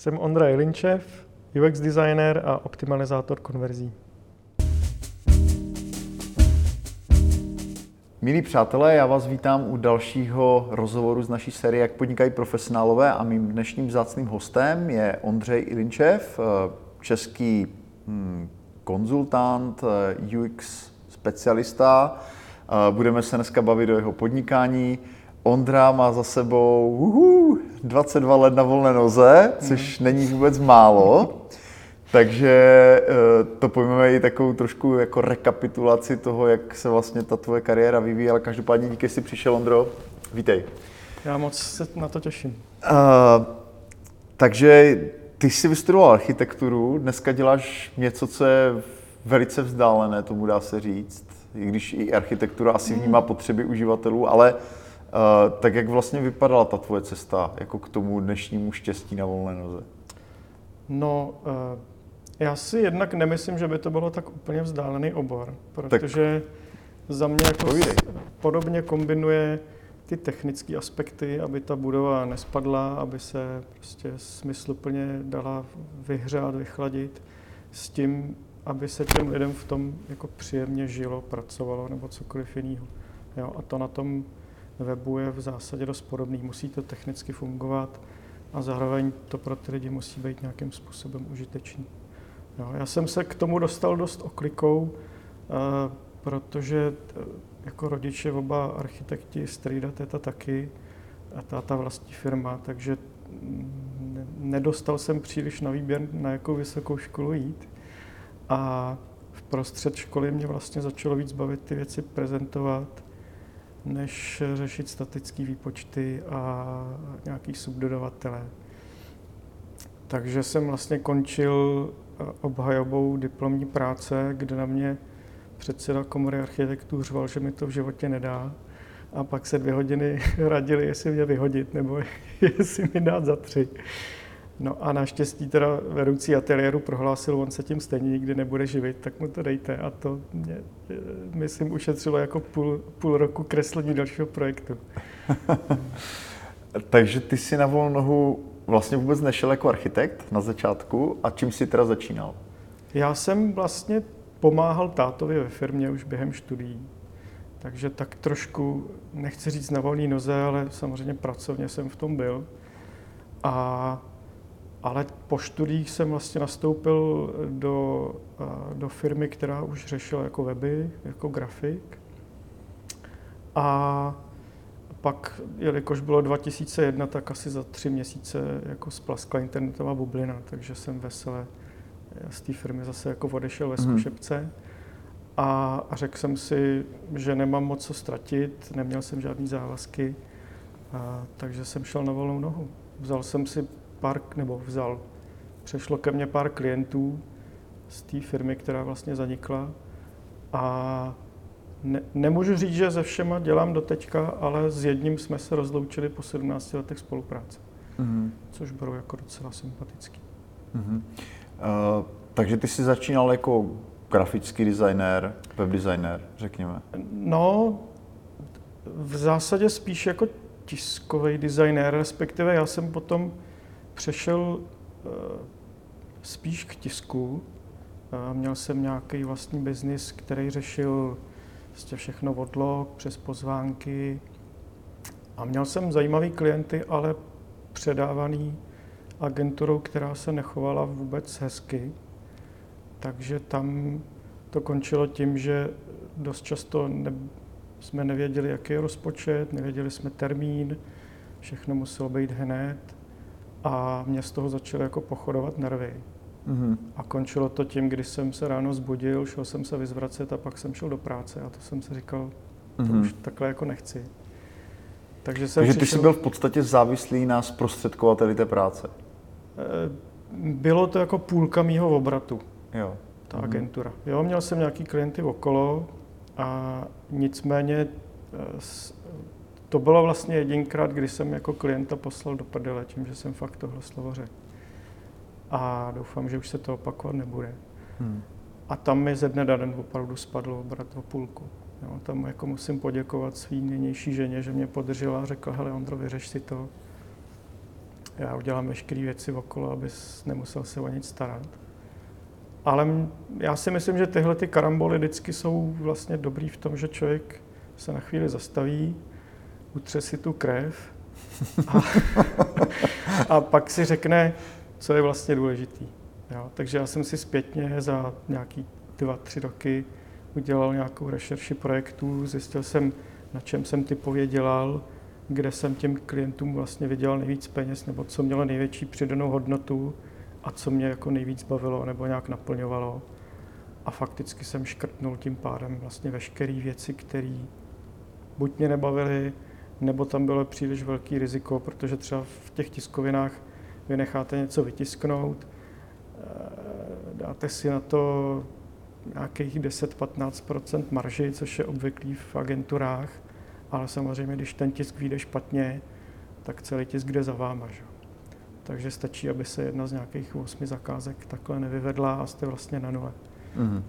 Jsem Ondra Jelinčev, UX designer a optimalizátor konverzí. Milí přátelé, já vás vítám u dalšího rozhovoru z naší série Jak podnikají profesionálové a mým dnešním vzácným hostem je Ondřej Ilinčev, český hm, konzultant, UX specialista. Budeme se dneska bavit o jeho podnikání. Ondra má za sebou uhu, 22 let na volné noze, což hmm. není vůbec málo. Takže eh, to pojmeme i takovou trošku jako rekapitulaci toho, jak se vlastně ta tvoje kariéra vyvíjí, ale každopádně díky, že jsi přišel, Ondro. Vítej. Já moc se na to těším. Uh, takže ty jsi vystudoval architekturu, dneska děláš něco, co je velice vzdálené, tomu dá se říct, i když i architektura asi vnímá hmm. potřeby uživatelů, ale uh, tak jak vlastně vypadala ta tvoje cesta jako k tomu dnešnímu štěstí na volné noze? No, uh, já si jednak nemyslím, že by to bylo tak úplně vzdálený obor, protože tak za mě jako podobně kombinuje ty technické aspekty, aby ta budova nespadla, aby se prostě smysluplně dala vyhřát, vychladit, s tím, aby se těm lidem v tom jako příjemně žilo, pracovalo nebo cokoliv jiného. Jo, a to na tom webu je v zásadě dost podobný. Musí to technicky fungovat a zároveň to pro ty lidi musí být nějakým způsobem užitečný. Jo, já jsem se k tomu dostal dost oklikou, uh, protože uh, jako rodiče oba architekti, strýda teta taky, a táta vlastní firma, takže mm, nedostal jsem příliš na výběr, na jakou vysokou školu jít. A v prostřed školy mě vlastně začalo víc bavit ty věci prezentovat, než řešit statické výpočty a nějaký subdodavatele. Takže jsem vlastně končil obhajobou diplomní práce, kde na mě předseda komory architektů řval, že mi to v životě nedá. A pak se dvě hodiny radili, jestli mě vyhodit, nebo jestli mi dát za tři. No a naštěstí teda vedoucí ateliéru prohlásil, on se tím stejně nikdy nebude živit, tak mu to dejte. A to mě, myslím, ušetřilo jako půl, půl roku kreslení dalšího projektu. Takže ty si na volnou nohu vlastně vůbec nešel jako architekt na začátku a čím jsi teda začínal? Já jsem vlastně pomáhal tátovi ve firmě už během studií. Takže tak trošku, nechci říct na volné noze, ale samozřejmě pracovně jsem v tom byl. A, ale po studiích jsem vlastně nastoupil do, do firmy, která už řešila jako weby, jako grafik. A pak, jelikož bylo 2001, tak asi za tři měsíce jako splaskla internetová bublina, takže jsem veselé z té firmy zase jako odešel ve mhm. zkušebce. Hmm. A, a řekl jsem si, že nemám moc co ztratit, neměl jsem žádný závazky, a, takže jsem šel na volnou nohu. Vzal jsem si pár, nebo vzal, přešlo ke mně pár klientů z té firmy, která vlastně zanikla a ne, nemůžu říct, že se všema dělám do teďka, ale s jedním jsme se rozloučili po 17 letech spolupráce, mm-hmm. což bylo jako docela sympatický. Mm-hmm. Uh, takže ty jsi začínal jako grafický designer, web designer, řekněme. No, v zásadě spíš jako tiskový designer, respektive já jsem potom přešel uh, spíš k tisku. Uh, měl jsem nějaký vlastní biznis, který řešil Prostě všechno od log, přes pozvánky. A měl jsem zajímavý klienty, ale předávaný agenturou, která se nechovala vůbec hezky. Takže tam to končilo tím, že dost často ne, jsme nevěděli, jaký je rozpočet, nevěděli jsme termín, všechno muselo být hned a mě z toho začaly jako pochodovat nervy. Mm-hmm. A končilo to tím, když jsem se ráno zbudil, šel jsem se vyzvracet a pak jsem šel do práce a to jsem si říkal, to mm-hmm. už takhle jako nechci. Takže, jsem Takže přišel... ty jsi byl v podstatě závislý na zprostředkovateli té práce? Eh, bylo to jako půlka mýho obratu, jo. ta mm-hmm. agentura. Jo, měl jsem nějaký klienty okolo a nicméně eh, to bylo vlastně jedinkrát, kdy jsem jako klienta poslal do prdele, tím, že jsem fakt tohle slovo řekl a doufám, že už se to opakovat nebude. Hmm. A tam mi ze dne na den opravdu spadlo obrat o půlku. Jo, tam jako musím poděkovat svý nynější ženě, že mě podržela a řekla, hele Ondro, vyřeš si to. já udělám veškeré věci okolo, abys nemusel se o nic starat. Ale já si myslím, že tyhle ty karamboly vždycky jsou vlastně dobrý v tom, že člověk se na chvíli zastaví, utře si tu krev a, a pak si řekne, co je vlastně důležitý. Jo, takže já jsem si zpětně za nějaký dva, tři roky udělal nějakou rešerši projektů, zjistil jsem, na čem jsem typově dělal, kde jsem těm klientům vlastně vydělal nejvíc peněz, nebo co mělo největší přidanou hodnotu a co mě jako nejvíc bavilo nebo nějak naplňovalo. A fakticky jsem škrtnul tím pádem vlastně veškeré věci, které buď mě nebavily, nebo tam bylo příliš velký riziko, protože třeba v těch tiskovinách vy necháte něco vytisknout, eh, dáte si na to nějakých 10-15% marži, což je obvyklý v agenturách, ale samozřejmě, když ten tisk vyjde špatně, tak celý tisk jde za váma. Že? Takže stačí, aby se jedna z nějakých osmi zakázek takhle nevyvedla a jste vlastně na nule. Mm-hmm.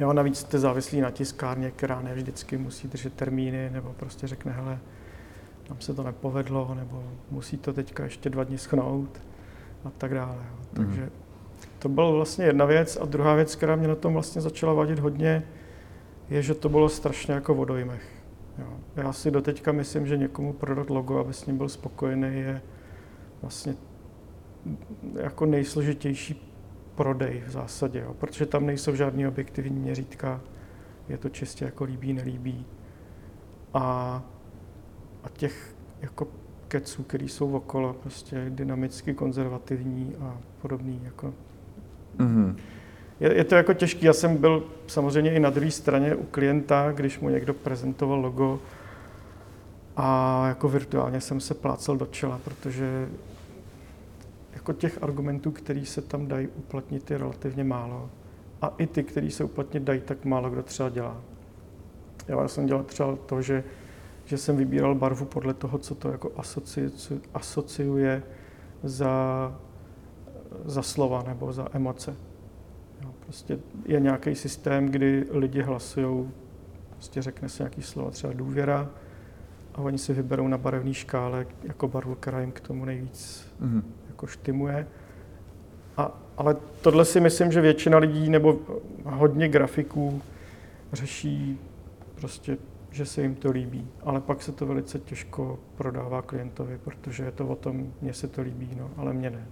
Jo, navíc jste závislí na tiskárně, která ne vždycky musí držet termíny, nebo prostě řekne, hele, tam se to nepovedlo, nebo musí to teďka ještě dva dny schnout a tak dále. Jo. Mhm. Takže to byla vlastně jedna věc. A druhá věc, která mě na tom vlastně začala vadit hodně, je, že to bylo strašně jako vodojmech. Jo. Já si doteďka myslím, že někomu prodat logo, aby s ním byl spokojený, je vlastně jako nejsložitější prodej v zásadě, jo. protože tam nejsou žádný objektivní měřítka, je to čistě jako líbí, nelíbí. A, a těch jako keců, který jsou okolo, prostě dynamicky konzervativní a podobný, jako mm-hmm. je, je to jako těžký. Já jsem byl samozřejmě i na druhé straně u klienta, když mu někdo prezentoval logo a jako virtuálně jsem se plácel do čela, protože jako těch argumentů, který se tam dají uplatnit, je relativně málo. A i ty, který se uplatnit dají, tak málo kdo třeba dělá. Já jsem dělal třeba to, že, že jsem vybíral barvu podle toho, co to jako asociuje za, za slova nebo za emoce. Jo, prostě je nějaký systém, kdy lidi hlasují, prostě řekne se nějaký slovo, třeba důvěra, a oni si vyberou na barevné škále jako barvu, která jim k tomu nejvíc mm-hmm jako štimuje. A, ale tohle si myslím, že většina lidí nebo hodně grafiků řeší prostě, že se jim to líbí. Ale pak se to velice těžko prodává klientovi, protože je to o tom, mně se to líbí, no, ale mně ne.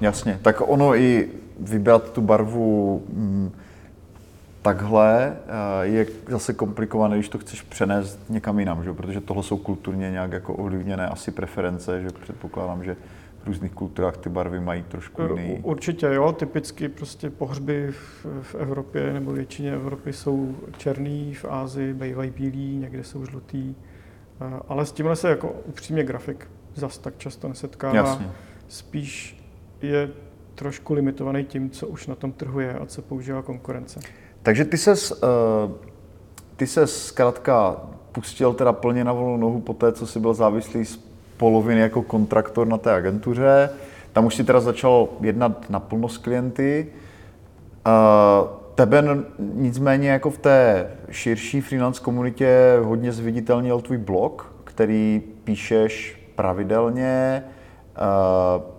Jasně, tak ono i vybrat tu barvu mm, takhle eh, je zase komplikované, když to chceš přenést někam jinam, že? protože tohle jsou kulturně nějak jako ovlivněné asi preference, že předpokládám, že různých kulturách ty barvy mají trošku eh, jiný. Určitě jo, typicky prostě pohřby v, v Evropě nebo většině Evropy jsou černý, v Ázii bývají bílí, někde jsou žlutý. Eh, ale s tímhle se jako upřímně grafik zas tak často nesetkává. Jasně. Spíš je trošku limitovaný tím, co už na tom trhu je a co používá konkurence. Takže ty ses, uh, ty ses zkrátka pustil teda plně na volnou nohu po té, co jsi byl závislý poloviny jako kontraktor na té agentuře. Tam už si teda začal jednat naplno s klienty. Tebe nicméně jako v té širší freelance komunitě hodně zviditelnil tvůj blog, který píšeš pravidelně.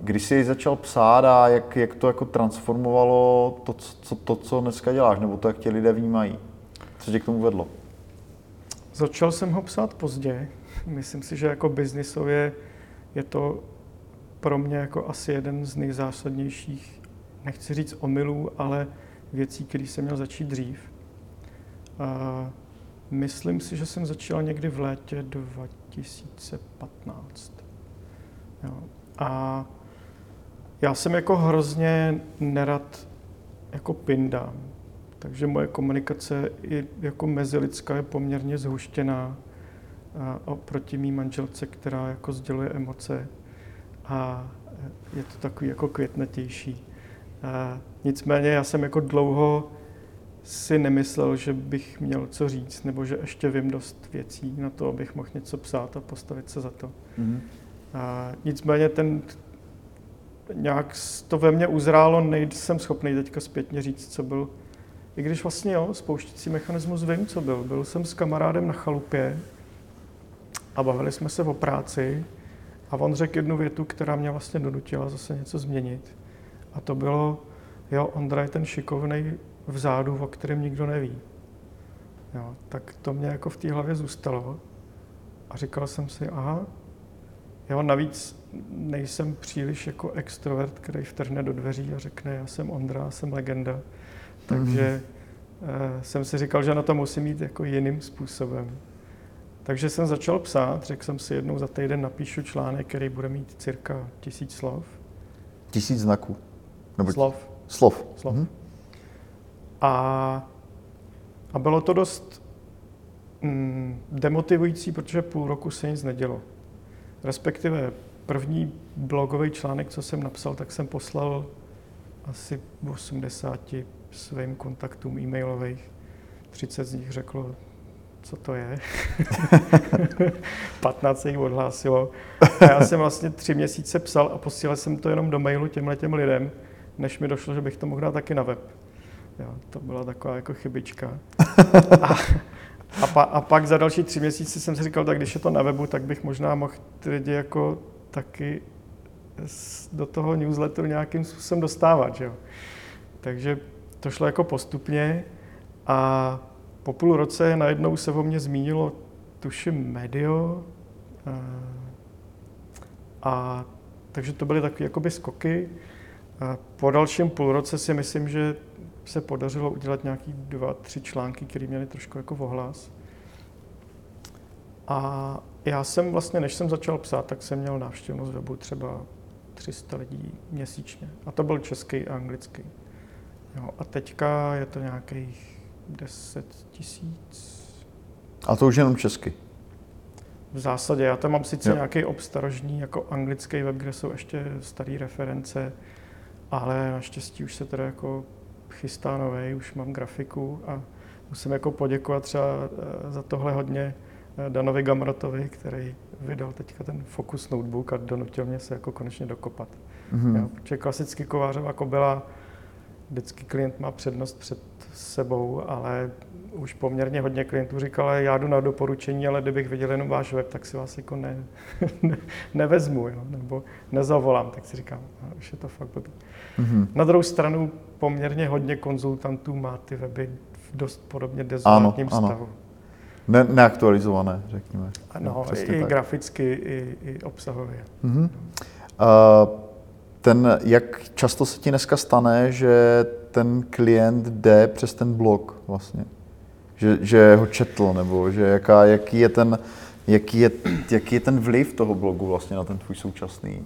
Kdy jsi začal psát a jak, jak to jako transformovalo to co, to, co dneska děláš, nebo to, jak tě lidé vnímají? Co tě k tomu vedlo? Začal jsem ho psát pozdě, myslím si, že jako biznisově je to pro mě jako asi jeden z nejzásadnějších, nechci říct omylů, ale věcí, které jsem měl začít dřív. A myslím si, že jsem začal někdy v létě 2015. Jo. A já jsem jako hrozně nerad jako pindám. Takže moje komunikace i jako mezilidská je poměrně zhuštěná oproti mý manželce, která jako sděluje emoce a je to takový jako květnatější. A nicméně já jsem jako dlouho si nemyslel, že bych měl co říct, nebo že ještě vím dost věcí na to, abych mohl něco psát a postavit se za to. Mm-hmm. A nicméně ten nějak to ve mně uzrálo, nejsem schopný teďka zpětně říct, co byl. I když vlastně jo, spouštící mechanismus vím, co byl. Byl jsem s kamarádem na chalupě, a bavili jsme se o práci A on řekl jednu větu, která mě vlastně donutila zase něco změnit. A to bylo, jo, Ondra je ten šikovný vzadu, o kterém nikdo neví. Jo, tak to mě jako v té hlavě zůstalo. A říkal jsem si, aha, jo, navíc nejsem příliš jako extrovert, který vtrhne do dveří a řekne, já jsem Ondra, jsem legenda. Takže mm-hmm. jsem si říkal, že na to musím jít jako jiným způsobem. Takže jsem začal psát, řekl jsem si jednou za týden napíšu článek, který bude mít cirka tisíc slov. Tisíc znaků? Nebo slov. Slov. slov. Mm-hmm. A, a bylo to dost mm, demotivující, protože půl roku se nic nedělo. Respektive první blogový článek, co jsem napsal, tak jsem poslal asi 80 svým kontaktům e-mailových. 30 z nich řeklo, co to je. 15 se jich odhlásilo. A já jsem vlastně tři měsíce psal a posílal jsem to jenom do mailu těmhle těm lidem, než mi došlo, že bych to mohl dát taky na web. Jo, to byla taková jako chybička. A, a, pa, a pak za další tři měsíce jsem si říkal, tak když je to na webu, tak bych možná mohl ty lidi jako taky do toho newsletteru nějakým způsobem dostávat. Že jo. Takže to šlo jako postupně a po půl roce najednou se o mě zmínilo, tuším, Medio. A, a takže to byly takové jakoby skoky. A po dalším půl roce si myslím, že se podařilo udělat nějaký dva, tři články, které měly trošku jako ohlas. A já jsem vlastně, než jsem začal psát, tak jsem měl návštěvnost webu třeba 300 lidí měsíčně. A to byl český a anglický. Jo, a teďka je to nějakých 10 tisíc. A to už jenom česky? V zásadě. Já tam mám sice jo. nějaký obstarožní jako anglický web, kde jsou ještě staré reference, ale naštěstí už se teda jako chystá nový, už mám grafiku a musím jako poděkovat třeba eh, za tohle hodně eh, Danovi Gamrotovi, který vydal teďka ten Focus Notebook a donutil mě se jako konečně dokopat. Mm-hmm. Jo, protože klasicky kovářová kobila, vždycky klient má přednost před sebou, ale už poměrně hodně klientů říkalo, já jdu na doporučení, ale kdybych viděl jenom váš web, tak si vás jako ne, ne, nevezmu, jo, nebo nezavolám, tak si říkám, už je to fakt blbý. Mm-hmm. Na druhou stranu poměrně hodně konzultantů má ty weby v dost podobně dezolátním ano, stavu. Ano. Ne, neaktualizované, řekněme. Ano, no, i tak. graficky, i, i obsahově. Mm-hmm. Uh, ten, jak často se ti dneska stane, že ten klient jde přes ten blog vlastně? Že, že ho četl, nebo že jaká, jaký, je ten, jaký, je, jaký je ten vliv toho blogu vlastně na ten tvůj současný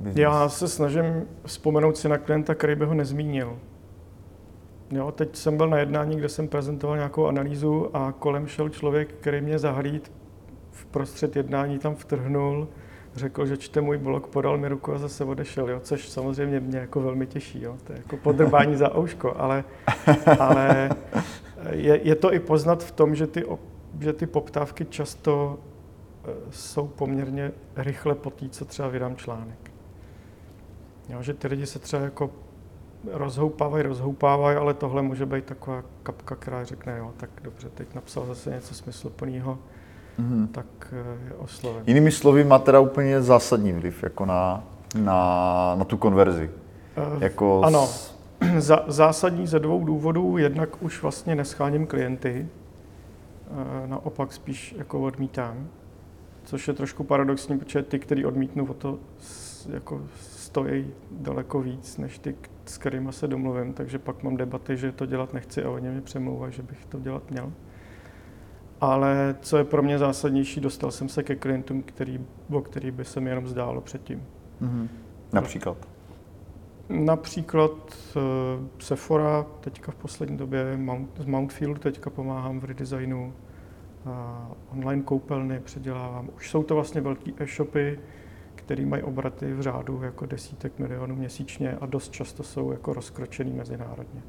business? Já se snažím vzpomenout si na klienta, který by ho nezmínil. Jo, teď jsem byl na jednání, kde jsem prezentoval nějakou analýzu a kolem šel člověk, který mě zahlíd v prostřed jednání tam vtrhnul, řekl, že čte můj blog, podal mi ruku a zase odešel, jo, což samozřejmě mě jako velmi těší. Jo. To je jako podrbání za ouško, ale, ale je, je, to i poznat v tom, že ty, že ty poptávky často e, jsou poměrně rychle po té, co třeba vydám článek. Jo, že ty lidi se třeba jako rozhoupávají, rozhoupávají, ale tohle může být taková kapka, která řekne, jo, tak dobře, teď napsal zase něco smysluplného, mm-hmm. tak eh, je osloven. Jinými slovy, má teda úplně zásadní vliv jako na, na, na tu konverzi. Uh, jako ano, s... zásadní ze dvou důvodů. Jednak už vlastně nescháním klienty, uh, naopak spíš jako odmítám, což je trošku paradoxní, protože ty, který odmítnu, o to jako stojí daleko víc, než ty, s kterými se domluvím, takže pak mám debaty, že to dělat nechci a oni mě přemlouvají, že bych to dělat měl. Ale co je pro mě zásadnější, dostal jsem se ke klientům, který, o který by se mi jenom zdálo předtím. Mm-hmm. Například? Například uh, Sephora, teďka v poslední době Mount, z Mountfield teďka pomáhám v redesignu, uh, online koupelny předělávám. Už jsou to vlastně velké e-shopy, které mají obraty v řádu jako desítek milionů měsíčně a dost často jsou jako rozkročený mezinárodně.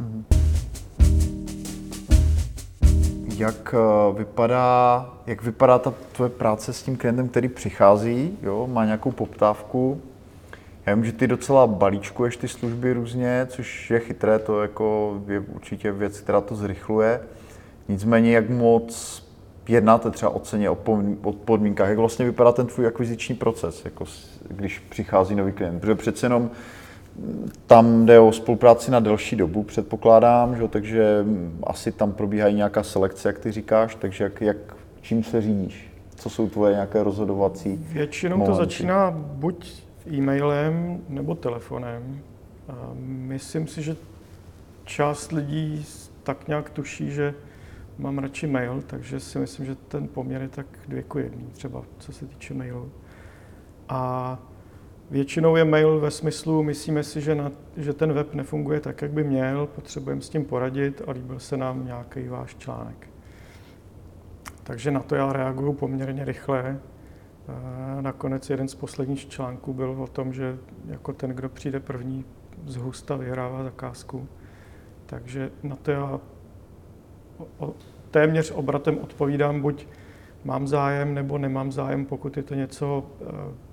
Mm-hmm. Jak eh, vypadá, jak vypadá ta tvoje práce s tím klientem, který přichází, jo, má nějakou poptávku? Já vím, že ty docela balíčkuješ ty služby různě, což je chytré, to jako je určitě věc, která to zrychluje. Nicméně, jak moc jednáte třeba o ceně, o podmínkách, jak vlastně vypadá ten tvůj akviziční proces, jako když přichází nový klient, protože přece jenom tam jde o spolupráci na delší dobu, předpokládám, že? takže asi tam probíhají nějaká selekce, jak ty říkáš, takže jak, jak, čím se řídíš? Co jsou tvoje nějaké rozhodovací Většinou momenty? to začíná buď e-mailem nebo telefonem. A myslím si, že část lidí tak nějak tuší, že mám radši mail, takže si myslím, že ten poměr je tak dvě ku jedný, třeba co se týče mailu. A většinou je mail ve smyslu, myslíme si, že, na, že ten web nefunguje tak, jak by měl, potřebujeme s tím poradit a líbil se nám nějaký váš článek. Takže na to já reaguju poměrně rychle. Nakonec jeden z posledních článků byl o tom, že jako ten, kdo přijde první z husta, vyhrává zakázku. Takže na to já téměř obratem odpovídám, buď mám zájem nebo nemám zájem, pokud je to něco, eh,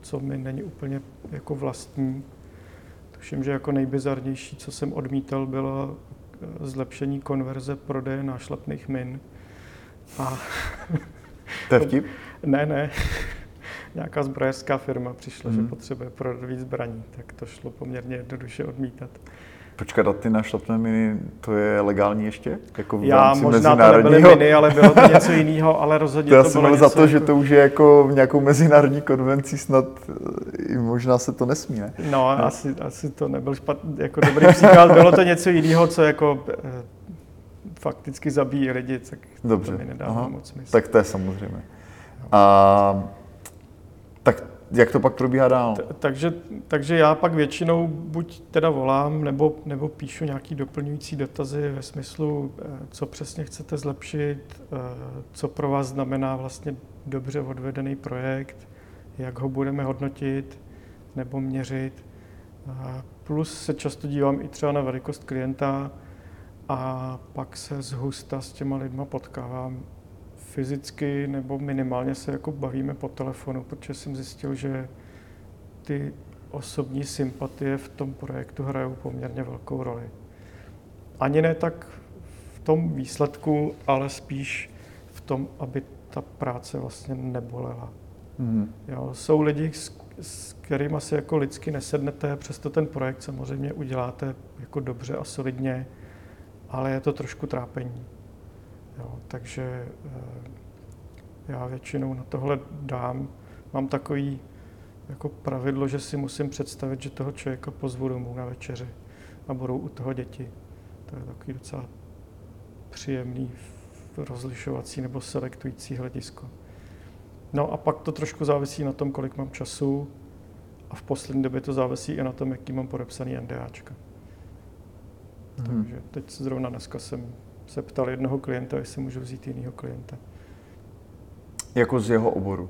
co mi není úplně jako vlastní. Tuším, že jako nejbizarnější, co jsem odmítal, bylo eh, zlepšení konverze prodeje nášlapných min. A to je vtip? ne, ne. Nějaká zbrojařská firma přišla, mm. že mhm. potřebuje prodat víc zbraní, tak to šlo poměrně jednoduše odmítat. Počkat, a ty našlapné miny, to je legální ještě? Jako v Já možná to nebyly miny, ale bylo to něco jiného, ale rozhodně to, to bylo něco za to, jako... že to už je jako v nějakou mezinárodní konvenci snad i možná se to nesmí, ne? No, no. Asi, asi to nebyl špatný, jako dobrý příklad. Bylo to něco jiného, co jako eh, fakticky zabíjí lidi, tak Dobře. to mi nedává Aha. moc smysl. Tak to je samozřejmě. A, jak to pak probíhá dál? T- takže, takže já pak většinou buď teda volám, nebo, nebo píšu nějaký doplňující dotazy ve smyslu, eh, co přesně chcete zlepšit, eh, co pro vás znamená vlastně dobře odvedený projekt, jak ho budeme hodnotit nebo měřit. Plus se často dívám i třeba na velikost klienta a pak se zhusta s těma lidma potkávám fyzicky nebo minimálně se jako bavíme po telefonu, protože jsem zjistil, že ty osobní sympatie v tom projektu hrajou poměrně velkou roli. Ani ne tak v tom výsledku, ale spíš v tom, aby ta práce vlastně nebolela. Mm. Jo, jsou lidi, s, s kterými si jako lidsky nesednete, přesto ten projekt samozřejmě uděláte jako dobře a solidně, ale je to trošku trápení. Jo, takže eh, já většinou na tohle dám. Mám takový jako pravidlo, že si musím představit, že toho člověka pozvu domů na večeři a budou u toho děti. To je takový docela příjemný rozlišovací nebo selektující hledisko. No a pak to trošku závisí na tom, kolik mám času a v poslední době to závisí i na tom, jaký mám podepsaný NDAčka. Hmm. Takže teď zrovna dneska jsem se ptal jednoho klienta, jestli můžu vzít jiného klienta. Jako z jeho oboru?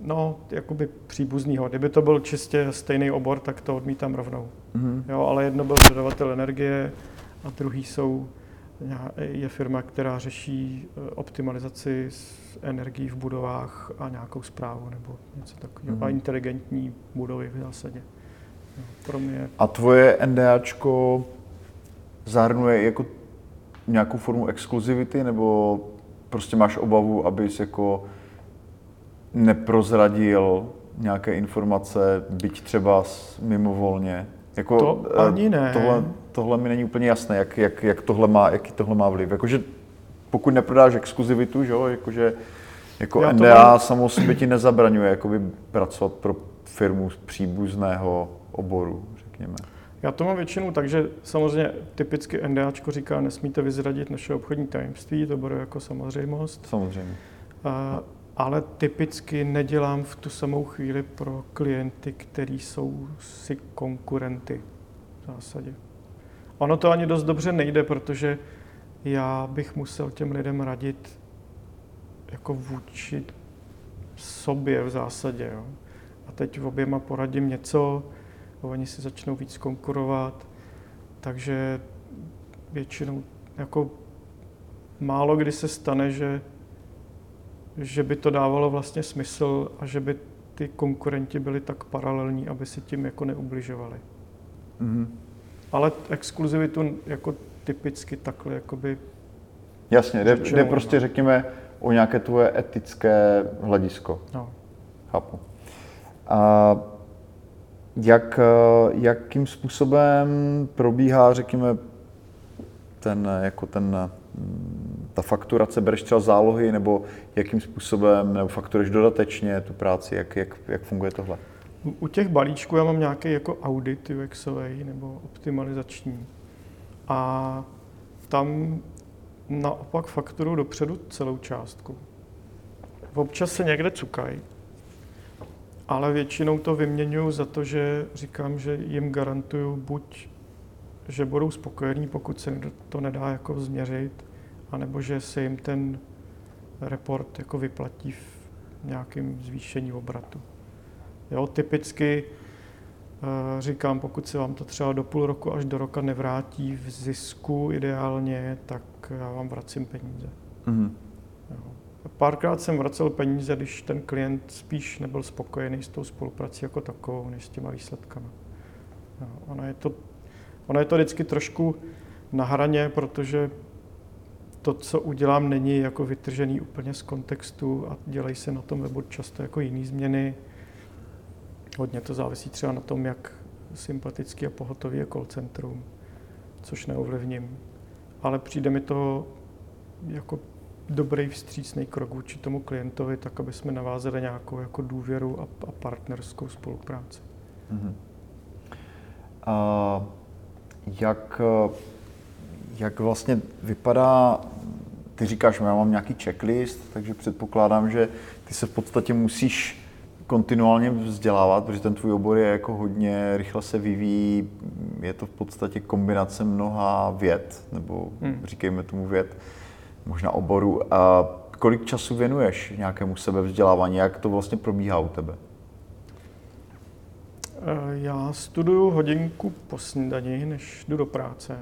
No, jakoby příbuznýho. Kdyby to byl čistě stejný obor, tak to odmítám rovnou. Mm-hmm. Jo, ale jedno byl dodavatel energie a druhý jsou, je firma, která řeší e, optimalizaci energií v budovách a nějakou zprávu nebo něco takového. Mm-hmm. A inteligentní budovy v zásadě. No, pro mě... A tvoje NDAčko zahrnuje jako nějakou formu exkluzivity, nebo prostě máš obavu, abys jako neprozradil nějaké informace, byť třeba mimovolně? Jako, to eh, ani ne. Tohle, tohle mi není úplně jasné, jak, jak, jak tohle má, jaký tohle má vliv. Jakože pokud neprodáš exkluzivitu, že jo, jakože jako Já NDA mám... samo sobě ti nezabraňuje jakoby pracovat pro firmu z příbuzného oboru, řekněme. Já to mám většinou tak, že samozřejmě typicky NDAčko říká, nesmíte vyzradit naše obchodní tajemství, to bude jako samozřejmost. Samozřejmě. A, ale typicky nedělám v tu samou chvíli pro klienty, kteří jsou si konkurenty v zásadě. Ono to ani dost dobře nejde, protože já bych musel těm lidem radit jako vůči sobě v zásadě. Jo. A teď v oběma poradím něco, oni si začnou víc konkurovat, takže většinou jako málo kdy se stane, že, že by to dávalo vlastně smysl a že by ty konkurenti byli tak paralelní, aby si tím jako neubližovali. Mm-hmm. Ale exkluzivitu jako typicky takhle jakoby Jasně, jde, jde prostě, řekněme, o nějaké tvoje etické hledisko. No. Chápu. A jak, jakým způsobem probíhá, řekněme, ten, jako ten, ta fakturace, bereš třeba zálohy, nebo jakým způsobem, nebo fakturuješ dodatečně tu práci, jak, jak, jak funguje tohle? U těch balíčků já mám nějaký jako audit UXový nebo optimalizační. A tam naopak fakturu dopředu celou částku. Občas se někde cukají, ale většinou to vyměňuju za to, že říkám, že jim garantuju buď, že budou spokojení, pokud se to nedá jako změřit, anebo že se jim ten report jako vyplatí v nějakém zvýšení obratu. Jo, typicky eh, říkám, pokud se vám to třeba do půl roku až do roka nevrátí v zisku ideálně, tak já vám vracím peníze. Mm-hmm. Párkrát jsem vracel peníze, když ten klient spíš nebyl spokojený s tou spoluprací jako takovou, než s těma výsledkama. Jo. Ono, je to, ono je to vždycky trošku na hraně, protože to, co udělám, není jako vytržený úplně z kontextu a dělají se na tom webu často jako jiné změny. Hodně to závisí třeba na tom, jak sympatický a pohotový je call centrum, což neovlivním. Ale přijde mi to jako dobrý vstřícný krok vůči tomu klientovi, tak aby jsme navázali nějakou jako důvěru a, a partnerskou spolupráci. Mm-hmm. A jak, jak vlastně vypadá, ty říkáš, já mám nějaký checklist, takže předpokládám, že ty se v podstatě musíš kontinuálně vzdělávat, protože ten tvůj obor je jako hodně, rychle se vyvíjí, je to v podstatě kombinace mnoha věd, nebo hmm. říkejme tomu věd, možná oboru. A kolik času věnuješ nějakému sebevzdělávání? Jak to vlastně probíhá u tebe? Eh, já studuju hodinku po snídani, než jdu do práce.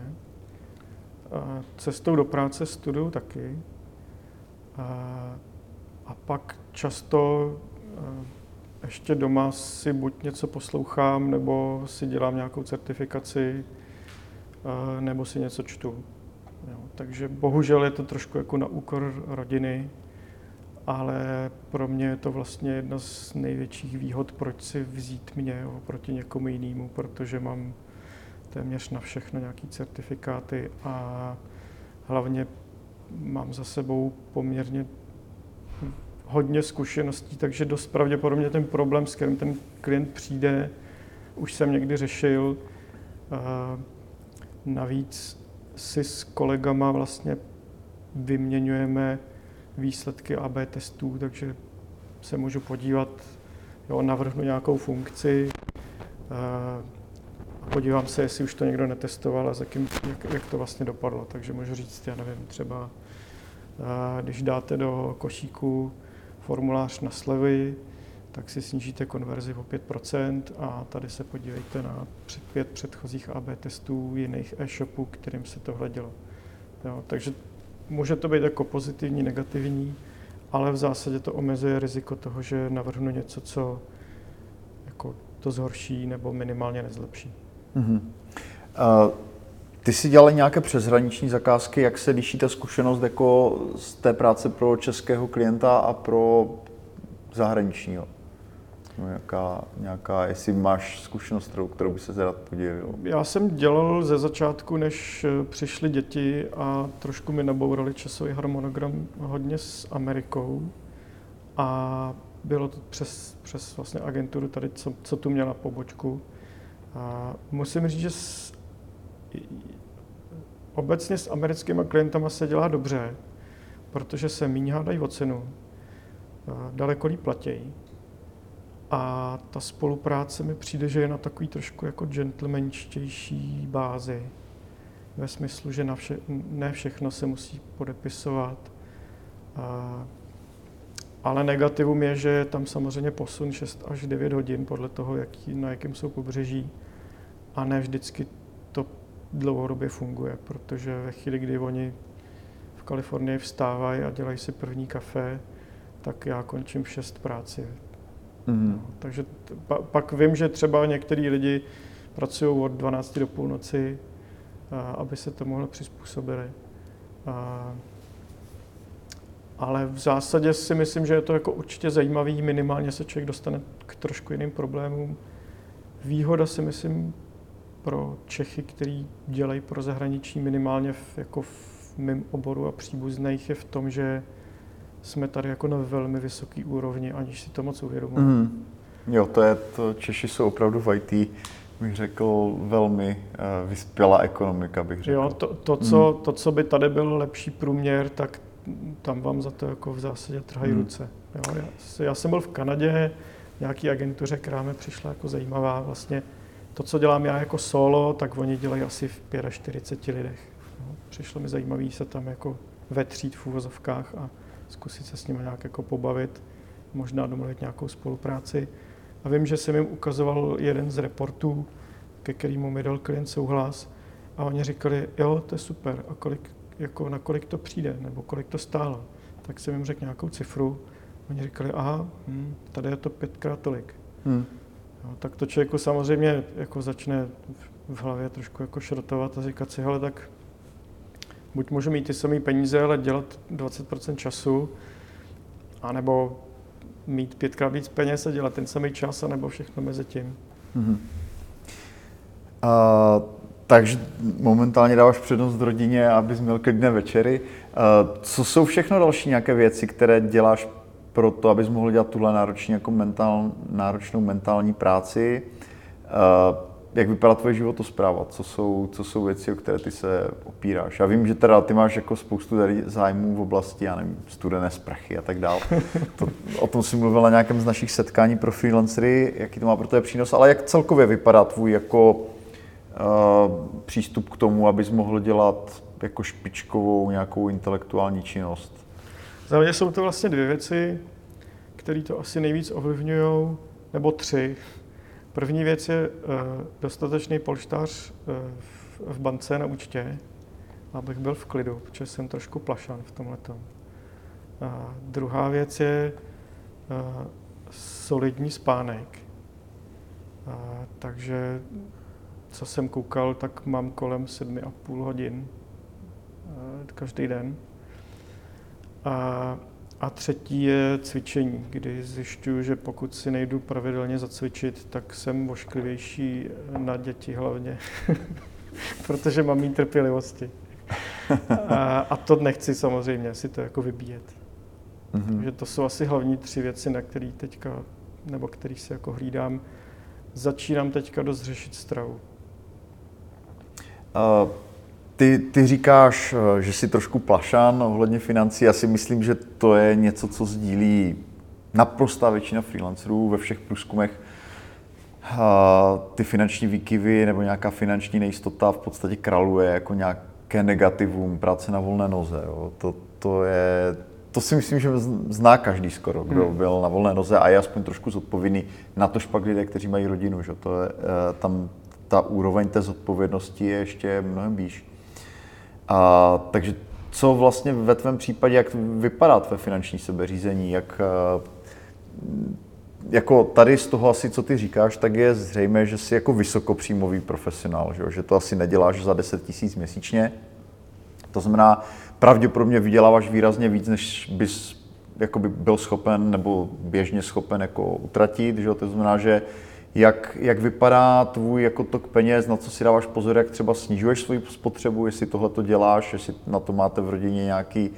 Eh, cestou do práce studuju taky. Eh, a pak často ještě doma si buď něco poslouchám, nebo si dělám nějakou certifikaci, nebo si něco čtu. Jo, takže bohužel je to trošku jako na úkor rodiny, ale pro mě je to vlastně jedna z největších výhod, proč si vzít mě oproti někomu jinému, protože mám téměř na všechno nějaký certifikáty a hlavně mám za sebou poměrně hodně zkušeností, takže dost pravděpodobně ten problém, s kterým ten klient přijde, už jsem někdy řešil. Navíc si s kolegama vlastně vyměňujeme výsledky AB testů, takže se můžu podívat, jo, navrhnu nějakou funkci, a podívám se, jestli už to někdo netestoval a jakým, jak, jak to vlastně dopadlo. Takže můžu říct, já nevím, třeba když dáte do košíku formulář na slevy, tak si snížíte konverzi o 5% a tady se podívejte na pět předchozích AB testů jiných e-shopů, kterým se tohle dělo. Jo, takže může to být jako pozitivní, negativní, ale v zásadě to omezuje riziko toho, že navrhnu něco, co jako to zhorší nebo minimálně nezlepší. Mm-hmm. Uh, ty jsi dělal nějaké přeshraniční zakázky, jak se liší ta zkušenost jako z té práce pro českého klienta a pro zahraničního? No, nějaká, nějaká, jestli máš zkušenost, kterou, kterou by se rád podělil. Já jsem dělal ze začátku, než eh, přišly děti a trošku mi nabourali časový harmonogram hodně s Amerikou. A bylo to přes, přes vlastně agenturu tady, co, co tu měla pobočku. A musím říct, že s, obecně s americkými klientama se dělá dobře, protože se méně hádají o cenu, daleko líp platějí a ta spolupráce mi přijde, že je na takový trošku jako gentlemanštější bázi. Ve smyslu, že na vše, ne všechno se musí podepisovat. A, ale negativum je, že je tam samozřejmě posun 6 až 9 hodin podle toho, jaký, na jakém jsou pobřeží. A ne vždycky to dlouhodobě funguje, protože ve chvíli, kdy oni v Kalifornii vstávají a dělají si první kafe, tak já končím v 6 práci. Mm. Takže pa, pak vím, že třeba některý lidi pracují od 12 do půlnoci, a, aby se to mohlo přizpůsobili. A, Ale v zásadě si myslím, že je to jako určitě zajímavý, minimálně se člověk dostane k trošku jiným problémům. Výhoda si myslím pro Čechy, kteří dělají pro zahraničí minimálně v, jako v mém oboru a příbuzných je v tom, že jsme tady jako na velmi vysoké úrovni, aniž si to moc uvědomujeme. Mm. Jo, to je to, Češi jsou opravdu v IT, bych řekl, velmi uh, vyspělá ekonomika, bych řekl. Jo, to, to, co, mm. to, co by tady byl lepší průměr, tak tam vám za to jako v zásadě trhají mm. ruce. Jo, já, já jsem byl v Kanadě, nějaký agentuře, která mi přišla jako zajímavá. Vlastně to, co dělám já jako solo, tak oni dělají asi v 45 lidech. Jo, přišlo mi zajímavé se tam jako vetřít v úvozovkách a zkusit se s nimi nějak jako pobavit, možná domluvit nějakou spolupráci. A vím, že jsem jim ukazoval jeden z reportů, ke kterému mi dal klient souhlas a oni říkali, jo, to je super, a kolik, jako, na kolik to přijde, nebo kolik to stálo. Tak jsem jim řekl nějakou cifru, oni říkali, aha, hm, tady je to pětkrát tolik. Hmm. Jo, tak to člověku samozřejmě jako začne v hlavě trošku jako šrotovat a říkat si, hele, tak buď můžu mít ty samé peníze, ale dělat 20% času, anebo mít pětkrát víc peněz a dělat ten samý čas, anebo všechno mezi tím. Mm-hmm. Uh, takže momentálně dáváš přednost rodině, abys měl klidné večery. Uh, co jsou všechno další nějaké věci, které děláš pro to, abys mohl dělat tuhle náročný, jako mentál, náročnou mentální práci? Uh, jak vypadá tvoje životospráva, co jsou, co jsou věci, o které ty se opíráš. Já vím, že teda ty máš jako spoustu tady zájmů v oblasti, já nevím, studené sprchy a tak dále. To, o tom si mluvil na nějakém z našich setkání pro freelancery, jaký to má pro tebe přínos, ale jak celkově vypadá tvůj jako uh, přístup k tomu, abys mohl dělat jako špičkovou nějakou intelektuální činnost? Za mě jsou to vlastně dvě věci, které to asi nejvíc ovlivňují, nebo tři. První věc je uh, dostatečný polštář uh, v, bance na účtě, abych byl v klidu, protože jsem trošku plašan v tomhle. Uh, druhá věc je uh, solidní spánek. Takže co jsem koukal, tak mám kolem 7,5 hodin každý den. A a třetí je cvičení, kdy zjišťuju, že pokud si nejdu pravidelně zacvičit, tak jsem ošklivější na děti hlavně, protože mám mít trpělivosti. A, a to nechci samozřejmě si to jako vybíjet. Mm-hmm. Takže to jsou asi hlavní tři věci, na které teďka, nebo který se jako hlídám. Začínám teďka dost řešit stravu. Uh, ty, ty říkáš, eh, že jsi trošku plašan ohledně financí. Já si myslím, že to je něco, co sdílí naprostá většina freelancerů ve všech průzkumech. Ty finanční výkyvy nebo nějaká finanční nejistota v podstatě kraluje jako nějaké negativum práce na volné noze. Jo. To, to, je, to si myslím, že zná každý skoro, kdo hmm. byl na volné noze a je aspoň trošku zodpovědný na to pak lidé, kteří mají rodinu. Že? To je, eh, tam ta úroveň té zodpovědnosti je ještě mnohem výš. A, takže co vlastně ve tvém případě, jak vypadá tvé finanční sebeřízení, jak eh, jako tady z toho asi, co ty říkáš, tak je zřejmé, že jsi jako vysokopříjmový profesionál, že, že to asi neděláš za 10 tisíc měsíčně. To znamená, pravděpodobně vyděláváš výrazně víc, než bys jakoby byl schopen nebo běžně schopen jako utratit. Že? To znamená, že jak, jak vypadá tvůj jako tok peněz, na co si dáváš pozor, jak třeba snižuješ svoji spotřebu, jestli tohle to děláš, jestli na to máte v rodině nějaký,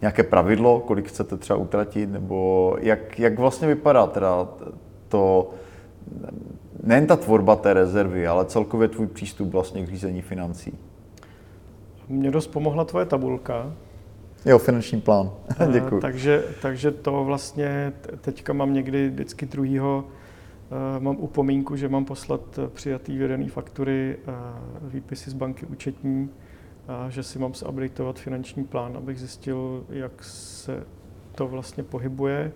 nějaké pravidlo, kolik chcete třeba utratit, nebo jak, jak vlastně vypadá teda to, nejen ta tvorba té rezervy, ale celkově tvůj přístup vlastně k řízení financí. Mě dost pomohla tvoje tabulka. Jo, finanční plán. Děkuji. takže, takže to vlastně teďka mám někdy vždycky druhýho mám upomínku, že mám poslat eh, přijatý vědený faktury, eh, výpisy z banky účetní, a že si mám zupdateovat finanční plán, abych zjistil, jak se to vlastně pohybuje.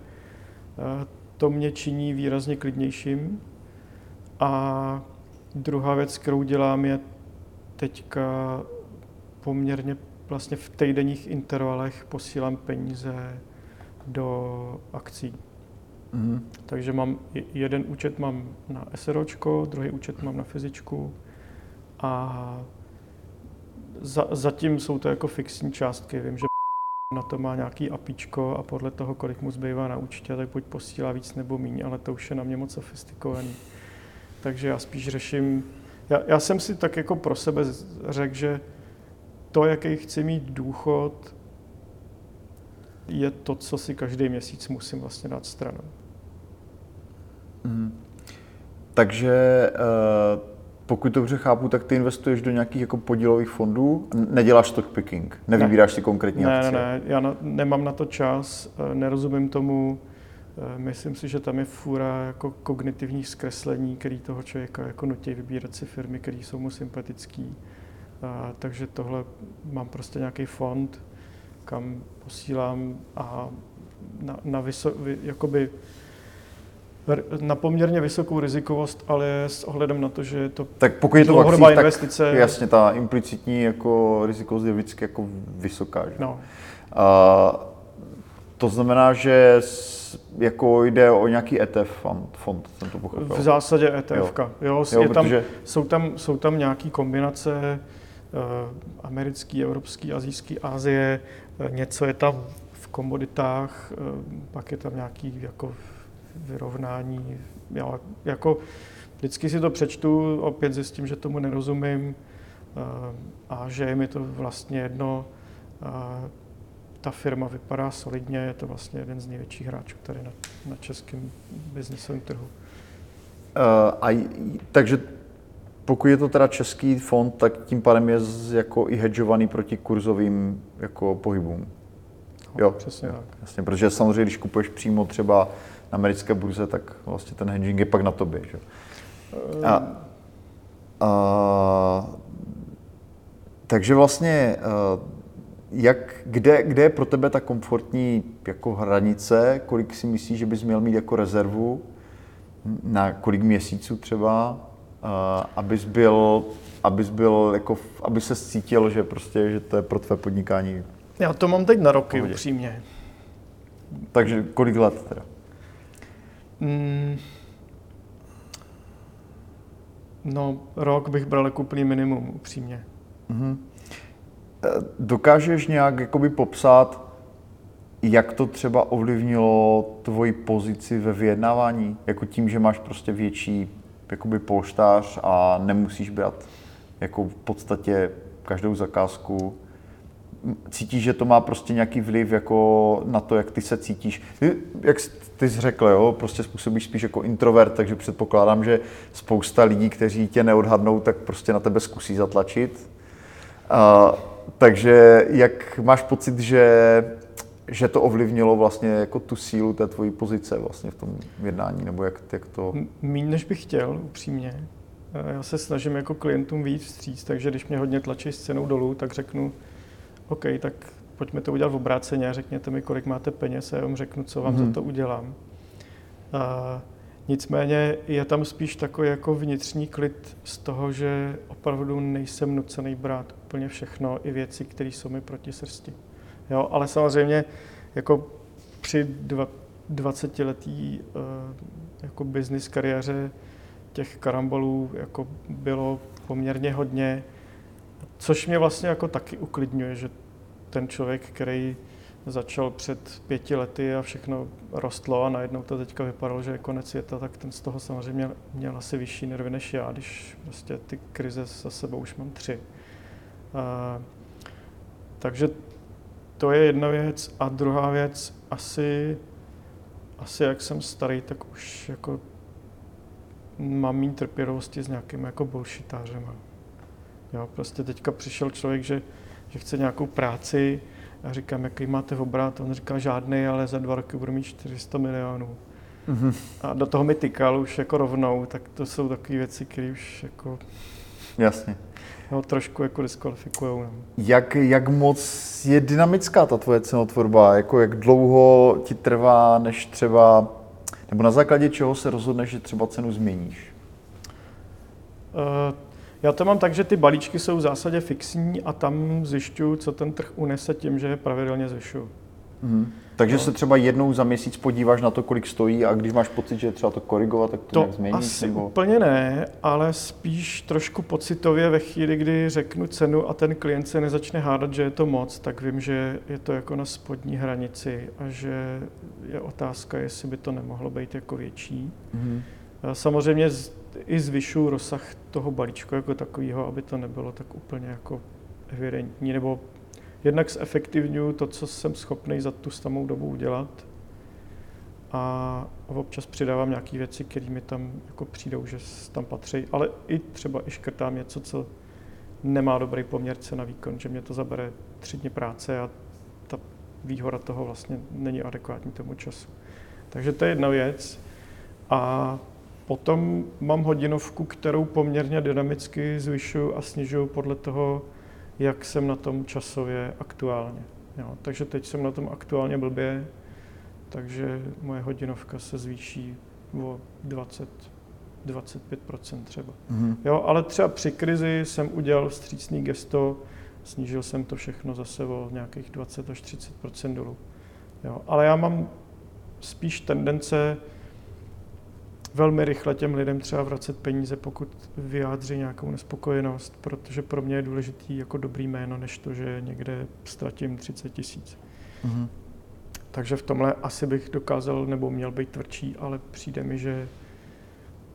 To mě činí výrazně klidnějším. A druhá věc, kterou dělám, je teďka poměrně vlastně v týdenních intervalech posílám peníze do akcí. Mm-hmm. Takže mám jeden účet mám na SROčko, druhý účet mám na fyzičku a za, zatím jsou to jako fixní částky. Vím, že na to má nějaký apíčko a podle toho, kolik mu zbývá na účtě, tak buď posílá víc nebo míň, ale to už je na mě moc sofistikovaný. Takže já spíš řeším, já, já jsem si tak jako pro sebe řekl, že to, jaký chci mít důchod, je to, co si každý měsíc musím vlastně dát stranou. Mm. Takže uh, pokud to dobře chápu, tak ty investuješ do nějakých jako podílových fondů, neděláš stock picking, nevybíráš ne. si konkrétní ne, akcie. Ne, ne, já na, nemám na to čas, eh, nerozumím tomu, eh, myslím si, že tam je fůra jako kognitivních zkreslení, který toho člověka jako nutí vybírat si firmy, které jsou mu sympatický. A, takže tohle mám prostě nějaký fond, kam posílám a na, na vyso, jakoby na poměrně vysokou rizikovost, ale s ohledem na to, že je to tak pokud je to vakcín, investice. Tak jasně, ta implicitní jako rizikovost je vždycky jako vysoká. Že? No. A, to znamená, že jako jde o nějaký ETF fond, fond jsem to pochopil. V zásadě ETF. Jo. Jo, jo, je protože... tam, jsou, tam, jsou tam nějaké kombinace uh, americký, evropský, azijský, Asie, uh, něco je tam v komoditách, uh, pak je tam nějaký jako vyrovnání. Já jako vždycky si to přečtu, opět zjistím, že tomu nerozumím eh, a že je mi to vlastně jedno. Eh, ta firma vypadá solidně, je to vlastně jeden z největších hráčů tady na, na českém biznisovém trhu. Uh, a, takže pokud je to teda český fond, tak tím pádem je z, jako i hedžovaný proti kurzovým jako pohybům. No, jo, přesně tak. Jasně, protože samozřejmě, když kupuješ přímo třeba americké burze, tak vlastně ten hedging je pak na tobě. Že? A, a, takže vlastně, jak, kde, kde je pro tebe ta komfortní jako hranice, kolik si myslíš, že bys měl mít jako rezervu, na kolik měsíců třeba, abys byl, abys byl jako, aby se cítil, že prostě, že to je pro tvé podnikání. Já to mám teď na roky, upřímně. Takže kolik let teda? Mm, no, rok bych bral jako úplný minimum, upřímně. Mm-hmm. Dokážeš nějak jakoby popsat, jak to třeba ovlivnilo tvoji pozici ve vyjednávání? Jako tím, že máš prostě větší jakoby polštář a nemusíš brát jako v podstatě každou zakázku cítíš, že to má prostě nějaký vliv jako na to, jak ty se cítíš. Jak ty jsi řekl, jo, prostě způsobíš spíš jako introvert, takže předpokládám, že spousta lidí, kteří tě neodhadnou, tak prostě na tebe zkusí zatlačit. A, takže jak máš pocit, že, že to ovlivnilo vlastně jako tu sílu té tvojí pozice vlastně v tom jednání, nebo jak, jak to... Míň, než bych chtěl, upřímně. Já se snažím jako klientům víc vstříc, takže když mě hodně tlačí s cenou dolů, tak řeknu, OK, tak pojďme to udělat v obráceně a řekněte mi, kolik máte peněz a já vám řeknu, co vám mm-hmm. za mhm. to udělám. A nicméně je tam spíš takový jako vnitřní klid z toho, že opravdu nejsem nucený brát úplně všechno, i věci, které jsou mi proti srsti. Jo, ale samozřejmě jako při dva, 20-letý uh, jako business kariéře těch karambolů jako bylo poměrně hodně Což mě vlastně jako taky uklidňuje, že ten člověk, který začal před pěti lety a všechno rostlo a najednou to teďka vypadalo, že je konec světa, tak ten z toho samozřejmě měl asi vyšší nervy než já, když prostě ty krize za sebou už mám tři. A, takže to je jedna věc. A druhá věc, asi, asi jak jsem starý, tak už jako mám méně trpělivosti s nějakým jako bullshitářem. Jo, prostě teďka přišel člověk, že, že chce nějakou práci a říkám, jaký máte obrat? On říká, žádný, ale za dva roky budu mít 400 milionů. Mm-hmm. A do toho mi tykal už jako rovnou, tak to jsou takové věci, které už jako... Jasně. No, trošku jako diskvalifikují. No. Jak, jak moc je dynamická ta tvoje cenotvorba? Jako jak dlouho ti trvá, než třeba, nebo na základě čeho se rozhodneš, že třeba cenu změníš? Uh, já to mám tak, že ty balíčky jsou v zásadě fixní a tam zjišťuju, co ten trh unese tím, že je pravidelně zvyšuju. Hmm. Takže no. se třeba jednou za měsíc podíváš na to, kolik stojí a když máš pocit, že je třeba to korigovat, tak to, to nějak změníš? asi nebo... úplně ne, ale spíš trošku pocitově ve chvíli, kdy řeknu cenu a ten klient se nezačne hádat, že je to moc, tak vím, že je to jako na spodní hranici a že je otázka, jestli by to nemohlo být jako větší. Hmm. Samozřejmě i zvyšuju rozsah toho balíčku jako takového, aby to nebylo tak úplně jako evidentní, nebo jednak zefektivňuju to, co jsem schopný za tu samou dobu udělat a občas přidávám nějaké věci, které mi tam jako přijdou, že tam patří, ale i třeba i škrtám něco, co nemá dobrý poměr na výkon, že mě to zabere tři dny práce a ta výhoda toho vlastně není adekvátní tomu času. Takže to je jedna věc. A potom mám hodinovku, kterou poměrně dynamicky zvyšuju a snižuju podle toho, jak jsem na tom časově aktuálně. Jo, takže teď jsem na tom aktuálně blbě, takže moje hodinovka se zvýší o 20, 25% třeba. Mm-hmm. Jo, ale třeba při krizi jsem udělal vstřícný gesto, snížil jsem to všechno zase o nějakých 20 až 30% dolů. Jo, ale já mám spíš tendence velmi rychle těm lidem třeba vracet peníze, pokud vyjádří nějakou nespokojenost, protože pro mě je důležitý jako dobrý jméno, než to, že někde ztratím 30 tisíc. Mm-hmm. Takže v tomhle asi bych dokázal nebo měl být tvrdší, ale přijde mi, že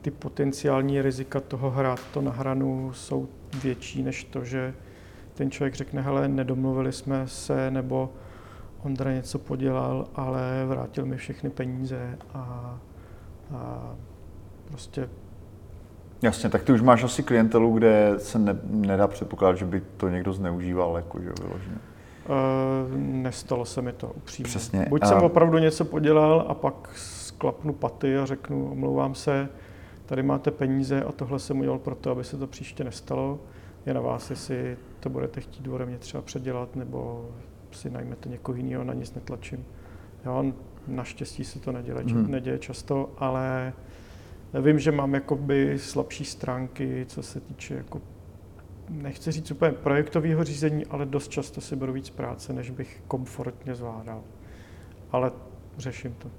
ty potenciální rizika toho hrát to na hranu jsou větší než to, že ten člověk řekne, hele, nedomluvili jsme se, nebo Ondra něco podělal, ale vrátil mi všechny peníze a a prostě Jasně, tak ty už máš asi klientelu, kde se ne, nedá předpokládat, že by to někdo zneužíval, jakože vyloženě. Uh, nestalo se mi to upřímně. Přesně. Buď a... jsem opravdu něco podělal a pak sklapnu paty a řeknu, omlouvám se, tady máte peníze a tohle jsem udělal proto, aby se to příště nestalo. Je na vás, jestli to budete chtít ode mě třeba předělat, nebo si najmete někoho jiného, na nic netlačím. Jo, Naštěstí se to neděje, hmm. neděje často, ale vím, že mám jakoby slabší stránky, co se týče jako nechci říct úplně projektového řízení, ale dost často si beru víc práce, než bych komfortně zvládal. Ale řeším to.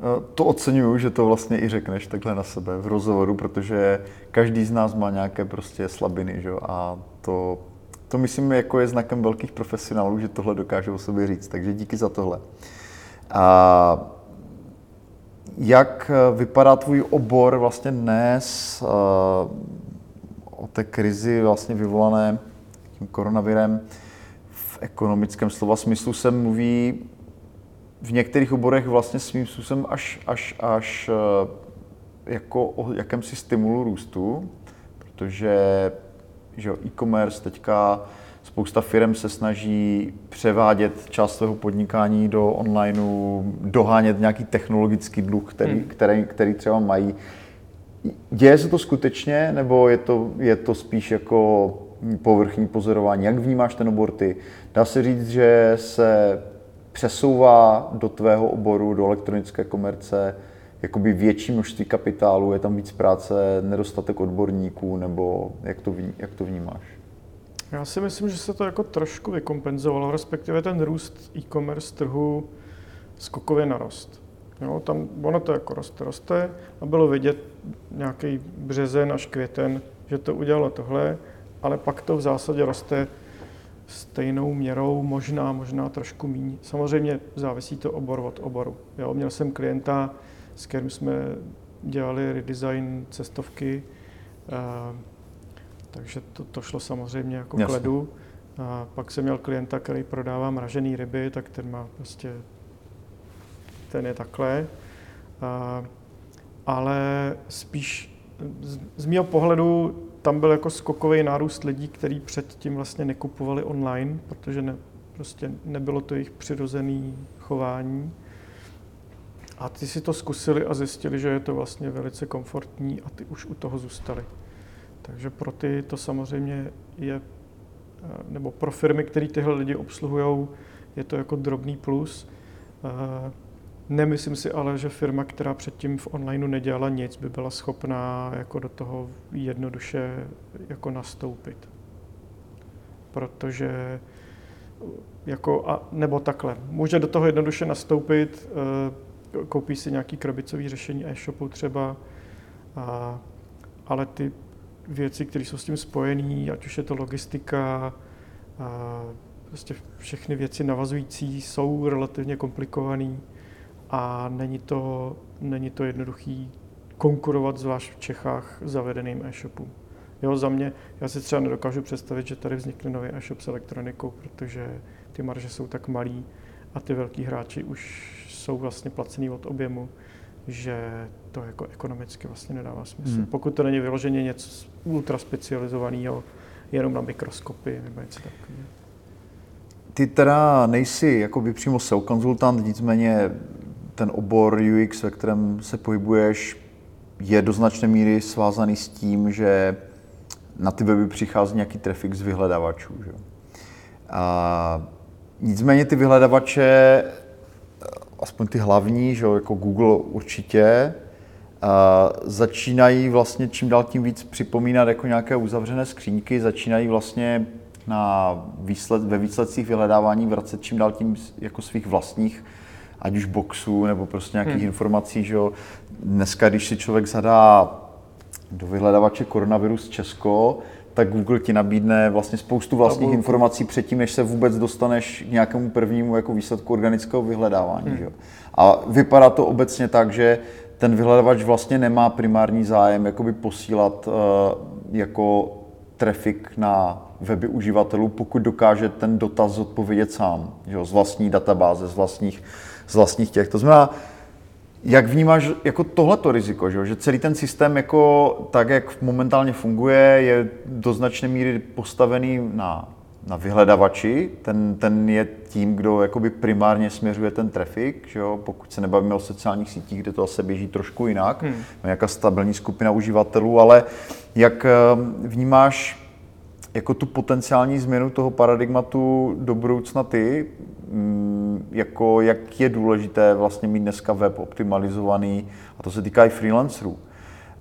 Eh, to oceňuju, že to vlastně i řekneš takhle na sebe v rozhovoru, protože každý z nás má nějaké prostě slabiny, že? a to, to myslím jako je znakem velkých profesionálů, že tohle dokážou o sobě říct, takže díky za tohle. A jak vypadá tvůj obor vlastně dnes o té krizi vlastně vyvolané tím koronavirem? V ekonomickém slova smyslu se mluví v některých oborech vlastně svým způsobem až, až, až jako o jakémsi stimulu růstu, protože že e-commerce teďka Spousta firm se snaží převádět část svého podnikání do onlineu, dohánět nějaký technologický dluh, který, hmm. který, který třeba mají. Děje se to skutečně, nebo je to, je to spíš jako povrchní pozorování? Jak vnímáš ten obor ty? Dá se říct, že se přesouvá do tvého oboru, do elektronické komerce, jakoby větší množství kapitálu, je tam víc práce, nedostatek odborníků, nebo jak to, jak to vnímáš? Já si myslím, že se to jako trošku vykompenzovalo, respektive ten růst e-commerce trhu skokově narost. Jo, tam ono to jako roste, roste a bylo vidět nějaký březen až květen, že to udělalo tohle, ale pak to v zásadě roste stejnou měrou, možná, možná trošku méně. Samozřejmě závisí to obor od oboru. Jo, měl jsem klienta, s kterým jsme dělali redesign cestovky, eh, takže to, to šlo samozřejmě jako Jasně. k ledu. A pak jsem měl klienta, který prodává mražený ryby, tak ten má prostě, ten je takhle. A, ale spíš z, z mého pohledu tam byl jako skokový nárůst lidí, kteří předtím vlastně nekupovali online, protože ne, prostě nebylo to jejich přirozené chování. A ty si to zkusili a zjistili, že je to vlastně velice komfortní a ty už u toho zůstali. Takže pro ty to samozřejmě je, eh, nebo pro firmy, které tyhle lidi obsluhují, je to jako drobný plus. Eh, nemyslím si ale, že firma, která předtím v onlineu nedělala nic, by byla schopná jako do toho jednoduše jako nastoupit. Protože jako a, nebo takhle. Může do toho jednoduše nastoupit, uh, koupí si nějaký krabicový řešení e-shopu třeba, a, ale ty věci, které jsou s tím spojené, ať už je to logistika, a prostě všechny věci navazující jsou relativně komplikované a není to, není to jednoduchý konkurovat zvlášť v Čechách zavedeným e-shopům. Jo, za mě, já si třeba nedokážu představit, že tady vznikne nový e-shop s elektronikou, protože ty marže jsou tak malý a ty velký hráči už jsou vlastně placený od objemu, že to jako ekonomicky vlastně nedává smysl. Hmm. Pokud to není vyloženě něco ultra specializovaného, jenom na mikroskopy nebo něco takového. Ty teda nejsi jako by přímo SEO konzultant, nicméně ten obor UX, ve kterém se pohybuješ, je do značné míry svázaný s tím, že na ty weby přichází nějaký trafik z vyhledavačů. Že? A nicméně ty vyhledavače, aspoň ty hlavní, že jako Google určitě, a začínají vlastně čím dál tím víc připomínat jako nějaké uzavřené skříňky, začínají vlastně na výsled, ve výsledcích vyhledávání vracet čím dál tím jako svých vlastních ať už boxů nebo prostě nějakých hmm. informací, že jo. Dneska, když si člověk zadá do vyhledavače koronavirus Česko, tak Google ti nabídne vlastně spoustu vlastních Tabulku. informací předtím, než se vůbec dostaneš k nějakému prvnímu jako výsledku organického vyhledávání. Hmm. Že. A vypadá to obecně tak, že ten vyhledavač vlastně nemá primární zájem jakoby posílat uh, jako trafik na weby uživatelů, pokud dokáže ten dotaz odpovědět sám, že jo, z vlastní databáze, z vlastních z vlastních těch. To znamená, jak vnímáš jako tohleto riziko, že, že celý ten systém jako tak, jak momentálně funguje, je do značné míry postavený na, na vyhledavači, ten, ten je tím, kdo jakoby primárně směřuje ten trafik, že jo? pokud se nebavíme o sociálních sítích, kde to asi běží trošku jinak, hmm. nějaká stabilní skupina uživatelů, ale jak eh, vnímáš jako tu potenciální změnu toho paradigmatu do budoucna ty, jako jak je důležité vlastně mít dneska web optimalizovaný, a to se týká i freelancerů,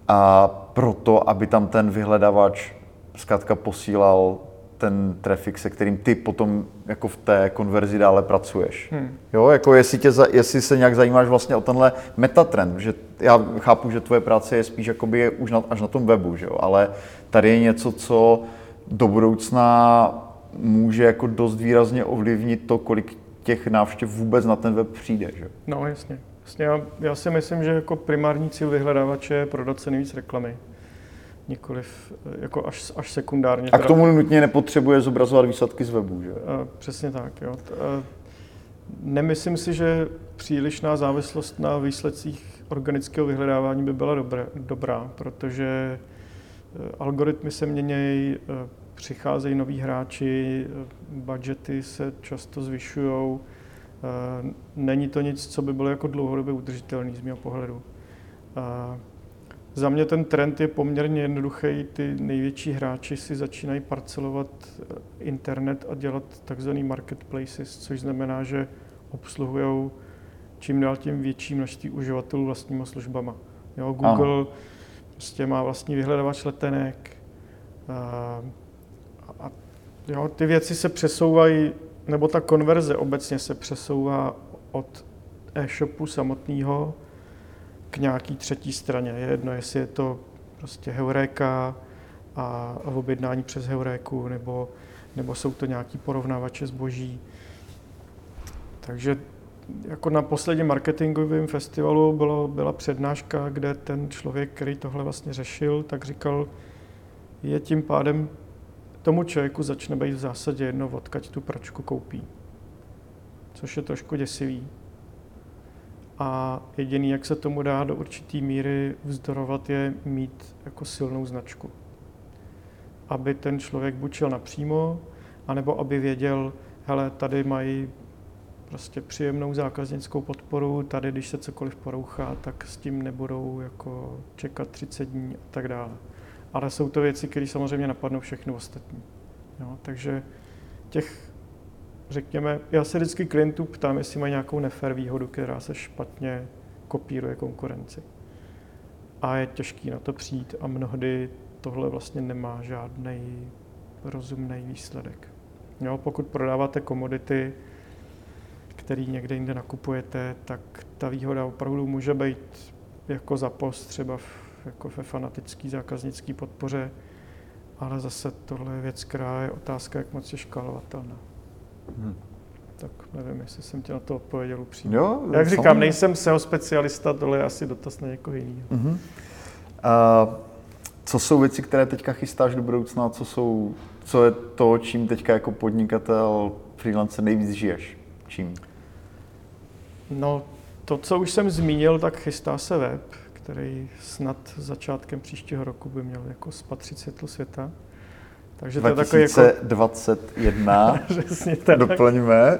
a proto, aby tam ten vyhledavač zkrátka posílal ten trafik, se kterým ty potom jako v té konverzi dále pracuješ. Hmm. Jo, jako jestli, tě, jestli se nějak zajímáš vlastně o tenhle metatrend, že já chápu, že tvoje práce je spíš jakoby už na, až na tom webu, že jo, ale tady je něco, co do budoucna může jako dost výrazně ovlivnit to, kolik těch návštěv vůbec na ten web přijde. Že? No jasně. jasně. Já, já si myslím, že jako primární cíl vyhledávače je prodat se nejvíc reklamy. Nikoliv eh, jako až, až sekundárně. A k tomu nutně nepotřebuje zobrazovat výsledky z webu, že? A, přesně tak, jo. A, nemyslím si, že přílišná závislost na výsledcích organického vyhledávání by byla dobré, dobrá, protože eh, algoritmy se mění, eh, přicházejí noví hráči, budgety se často zvyšují. Eh, není to nic, co by bylo jako dlouhodobě udržitelný z mého pohledu. Eh, za mě ten trend je poměrně jednoduchý. Ty největší hráči si začínají parcelovat eh, internet a dělat takzvaný marketplaces, což znamená, že obsluhují čím dál tím větší množství uživatelů vlastníma službama. Jo, Google prostě má vlastní vyhledávač letenek, a jo, ty věci se přesouvají, nebo ta konverze obecně se přesouvá od e-shopu samotného k nějaký třetí straně. Je jedno, jestli je to prostě Heureka a, a objednání přes Heuréku, nebo, nebo jsou to nějaký porovnávače zboží. Takže jako na posledním marketingovém festivalu bylo, byla přednáška, kde ten člověk, který tohle vlastně řešil, tak říkal, je tím pádem tomu člověku začne být v zásadě jedno, odkaď tu pračku koupí. Což je trošku děsivý. A jediný, jak se tomu dá do určitý míry vzdorovat, je mít jako silnou značku. Aby ten člověk buď šel napřímo, anebo aby věděl, hele, tady mají prostě příjemnou zákaznickou podporu, tady když se cokoliv porouchá, tak s tím nebudou jako čekat 30 dní a tak dále ale jsou to věci, které samozřejmě napadnou všechny ostatní. Jo, takže těch, řekněme, já se vždycky klientů ptám, jestli mají nějakou nefér výhodu, která se špatně kopíruje konkurenci. A je těžký na to přijít a mnohdy tohle vlastně nemá žádný rozumný výsledek. Jo, pokud prodáváte komodity, který někde jinde nakupujete, tak ta výhoda opravdu může být jako za post třeba v, jako ve fanatický zákaznický podpoře, ale zase tohle je věc, která je otázka, jak moc je škálovatelná. Hmm. Tak nevím, jestli jsem ti na to odpověděl upřímně. Jo, Jak říkám, samozřejmě. nejsem SEO specialista, tohle je asi dotaz na někoho jiného. Mm-hmm. Uh, co jsou věci, které teďka chystáš do budoucna? Co, jsou, co je to, čím teďka jako podnikatel, freelancer nejvíc žiješ? Čím? No, to, co už jsem zmínil, tak chystá se web, který snad začátkem příštího roku by měl jako spatřit světlo světa. Takže to je takový jako... 2021, doplňme.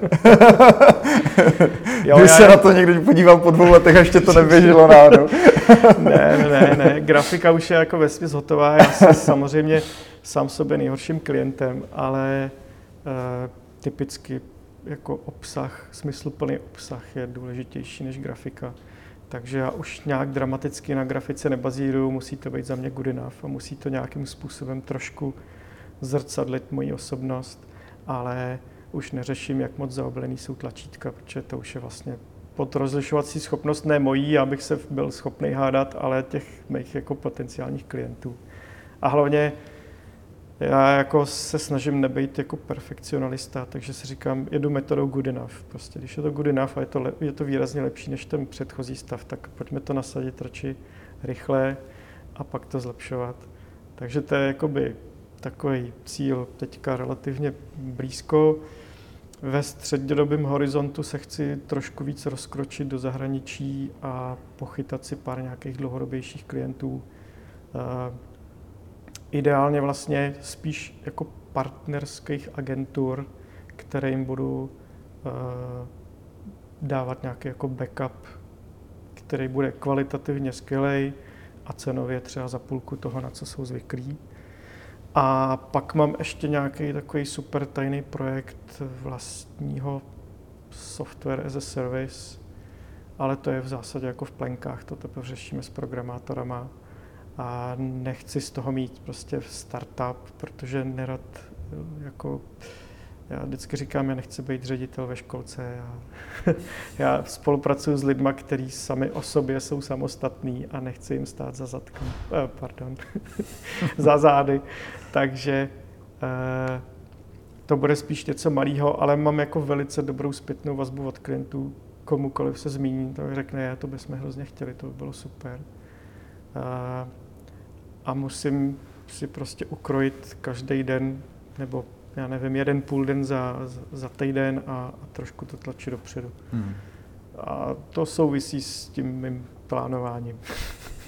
jo, Když já... se na to někdy podívám po dvou letech a ještě to neběželo náhodou. ne, ne, ne, grafika už je jako vesměs hotová. Já jsem samozřejmě sám sobě nejhorším klientem, ale uh, typicky jako obsah, smysluplný obsah je důležitější než grafika. Takže já už nějak dramaticky na grafice nebazíruju, musí to být za mě good enough a musí to nějakým způsobem trošku zrcadlit moji osobnost, ale už neřeším, jak moc zaoblený jsou tlačítka, protože to už je vlastně pod rozlišovací schopnost ne mojí, abych se byl schopný hádat, ale těch mých jako potenciálních klientů. A hlavně já jako se snažím nebejt jako perfekcionalista, takže si říkám, jedu metodou good enough. Prostě, když je to good enough a je to, le, je to výrazně lepší než ten předchozí stav, tak pojďme to nasadit radši rychle a pak to zlepšovat. Takže to je jakoby takový cíl teďka relativně blízko. Ve střednědobém horizontu se chci trošku víc rozkročit do zahraničí a pochytat si pár nějakých dlouhodobějších klientů. Ideálně vlastně spíš jako partnerských agentur, kterým budu uh, dávat nějaký jako backup, který bude kvalitativně skvělý a cenově třeba za půlku toho, na co jsou zvyklí. A pak mám ještě nějaký takový super tajný projekt vlastního software as a service, ale to je v zásadě jako v plenkách, to teprve řešíme s programátorama a nechci z toho mít prostě startup, protože nerad jako já vždycky říkám, já nechci být ředitel ve školce. Já, já spolupracuji s lidmi, kteří sami o sobě jsou samostatní a nechci jim stát za zadkem, eh, pardon, za zády. Takže eh, to bude spíš něco malého, ale mám jako velice dobrou zpětnou vazbu od klientů. Komukoliv se zmíní, to řekne, já to bychom hrozně chtěli, to by bylo super. Eh, a musím si prostě ukrojit každý den nebo já nevím, jeden půl den za, za týden a, a trošku to tlačí dopředu. Hmm. A to souvisí s tím mým plánováním.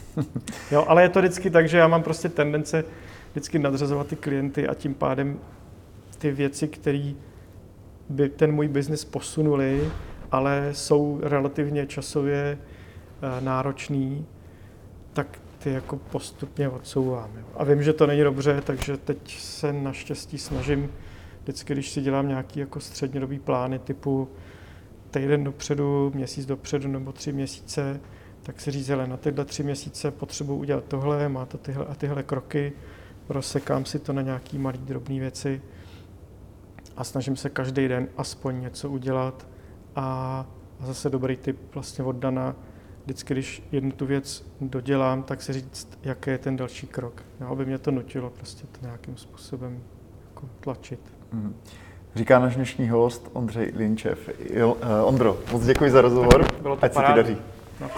jo, ale je to vždycky tak, že já mám prostě tendence vždycky nadřazovat ty klienty a tím pádem ty věci, které by ten můj biznis posunuli, ale jsou relativně časově uh, náročný, tak ty jako postupně odsouvám. Jo. A vím, že to není dobře, takže teď se naštěstí snažím, vždycky, když si dělám nějaký jako střednědobý plány typu týden dopředu, měsíc dopředu nebo tři měsíce, tak si říct, na tyhle tři měsíce potřebuji udělat tohle, má to tyhle a tyhle kroky, rozsekám si to na nějaký malý drobné věci a snažím se každý den aspoň něco udělat a, a zase dobrý tip vlastně od Dana, vždycky, když jednu tu věc dodělám, tak si říct, jaký je ten další krok. Jo, aby mě to nutilo prostě to nějakým způsobem jako tlačit. Mm. Říká náš dnešní host Ondřej Linčev. Uh, Ondro, moc děkuji za rozhovor. Bylo to Ať se ti daří. Na